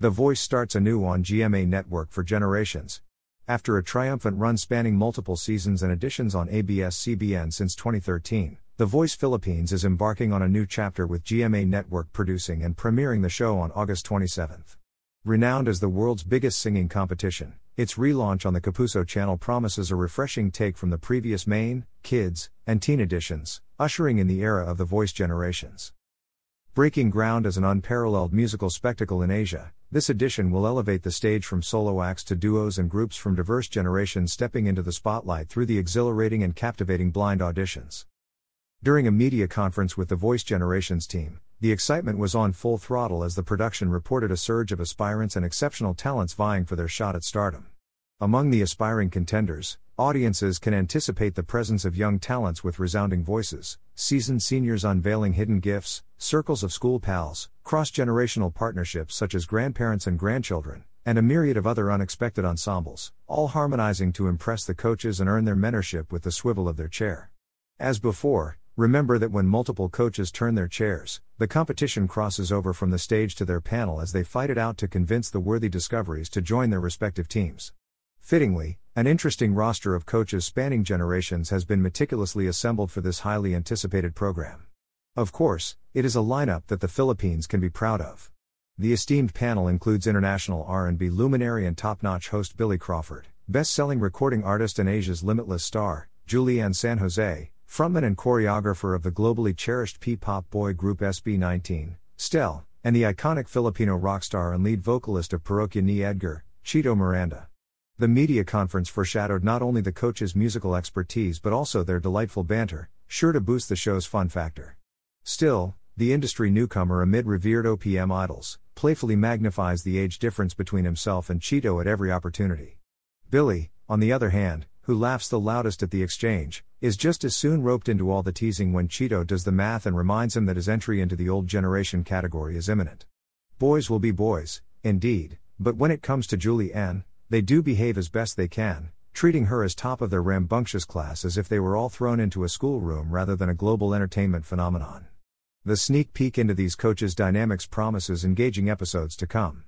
The Voice starts anew on GMA Network for generations. After a triumphant run spanning multiple seasons and editions on ABS-CBN since 2013, The Voice Philippines is embarking on a new chapter with GMA Network producing and premiering the show on August 27. Renowned as the world's biggest singing competition, its relaunch on the Kapuso channel promises a refreshing take from the previous main, kids, and teen editions, ushering in the era of the voice generations. Breaking ground as an unparalleled musical spectacle in Asia, this edition will elevate the stage from solo acts to duos and groups from diverse generations stepping into the spotlight through the exhilarating and captivating blind auditions. During a media conference with the Voice Generations team, the excitement was on full throttle as the production reported a surge of aspirants and exceptional talents vying for their shot at stardom. Among the aspiring contenders, audiences can anticipate the presence of young talents with resounding voices, seasoned seniors unveiling hidden gifts, circles of school pals, cross generational partnerships such as grandparents and grandchildren, and a myriad of other unexpected ensembles, all harmonizing to impress the coaches and earn their mentorship with the swivel of their chair. As before, remember that when multiple coaches turn their chairs, the competition crosses over from the stage to their panel as they fight it out to convince the worthy discoveries to join their respective teams. Fittingly, an interesting roster of coaches spanning generations has been meticulously assembled for this highly anticipated program. Of course, it is a lineup that the Philippines can be proud of. The esteemed panel includes international R&B luminary and top-notch host Billy Crawford, best-selling recording artist and Asia's limitless star, Julie Anne San Jose, frontman and choreographer of the globally cherished P-pop boy group SB19, Stell, and the iconic Filipino rock star and lead vocalist of Parokya ni Edgar, Chito Miranda. The media conference foreshadowed not only the coaches' musical expertise but also their delightful banter, sure to boost the show's fun factor. Stell, the industry newcomer amid revered OPM idols, playfully magnifies the age difference between himself and Chito at every opportunity. Billy, on the other hand, who laughs the loudest at the exchange, is just as soon roped into all the teasing when Chito does the math and reminds him that his entry into the old generation category is imminent. Boys will be boys, indeed, but when it comes to Julie Anne, they do behave as best they can, treating her as top of their rambunctious class as if they were all thrown into a schoolroom rather than a global entertainment phenomenon. The sneak peek into these coaches' dynamics promises engaging episodes to come.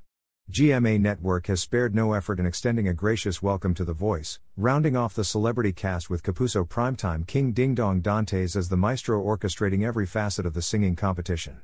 GMA Network has spared no effort in extending a gracious welcome to The Voice, rounding off the celebrity cast with Kapuso primetime King Dingdong Dantes as the maestro orchestrating every facet of the singing competition.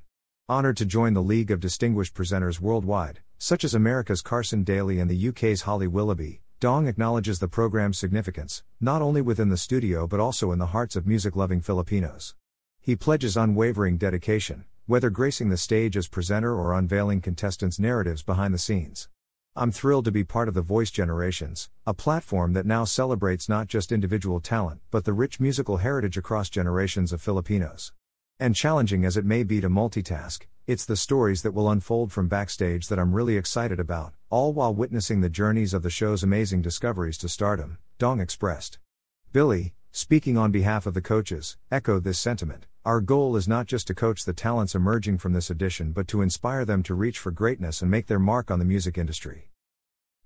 Honored to join the League of Distinguished Presenters worldwide, such as America's Carson Daly and the UK's Holly Willoughby, Dong acknowledges the program's significance, not only within the studio but also in the hearts of music loving Filipinos. He pledges unwavering dedication, whether gracing the stage as presenter or unveiling contestants' narratives behind the scenes. I'm thrilled to be part of the Voice Generations, a platform that now celebrates not just individual talent, but the rich musical heritage across generations of Filipinos. And challenging as it may be to multitask, it's the stories that will unfold from backstage that I'm really excited about, all while witnessing the journeys of the show's amazing discoveries to stardom, Dong expressed. Billy, speaking on behalf of the coaches, echoed this sentiment. Our goal is not just to coach the talents emerging from this edition but to inspire them to reach for greatness and make their mark on the music industry.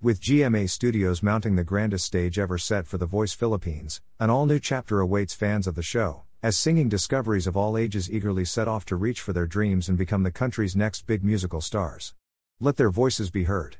With GMA Studios mounting the grandest stage ever set for The Voice Philippines, an all new chapter awaits fans of the show, as singing discoveries of all ages eagerly set off to reach for their dreams and become the country's next big musical stars. Let their voices be heard.